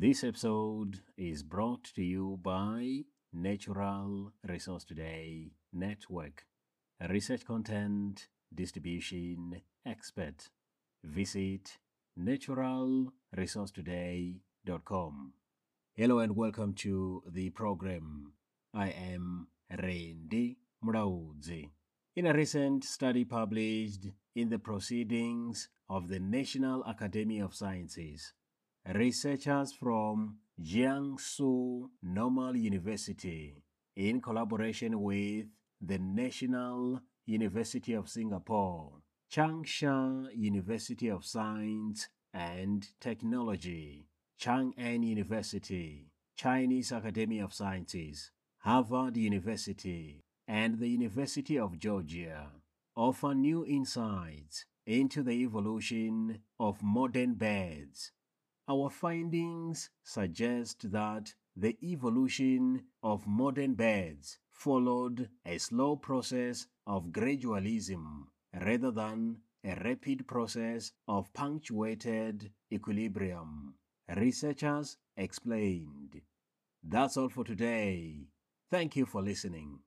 This episode is brought to you by Natural Resource Today Network, a research content distribution expert. Visit naturalresourcetoday.com. Hello and welcome to the program. I am Randy Muraudzi. In a recent study published in the Proceedings of the National Academy of Sciences, researchers from Jiangsu Normal University, in collaboration with the National University of Singapore, Changsha University of Science and Technology, Chang'an University, Chinese Academy of Sciences, Harvard University, and the University of Georgia offer new insights into the evolution of modern birds. Our findings suggest that the evolution of modern birds followed a slow process of gradualism rather than a rapid process of punctuated equilibrium. Researchers explained. That's all for today. Thank you for listening.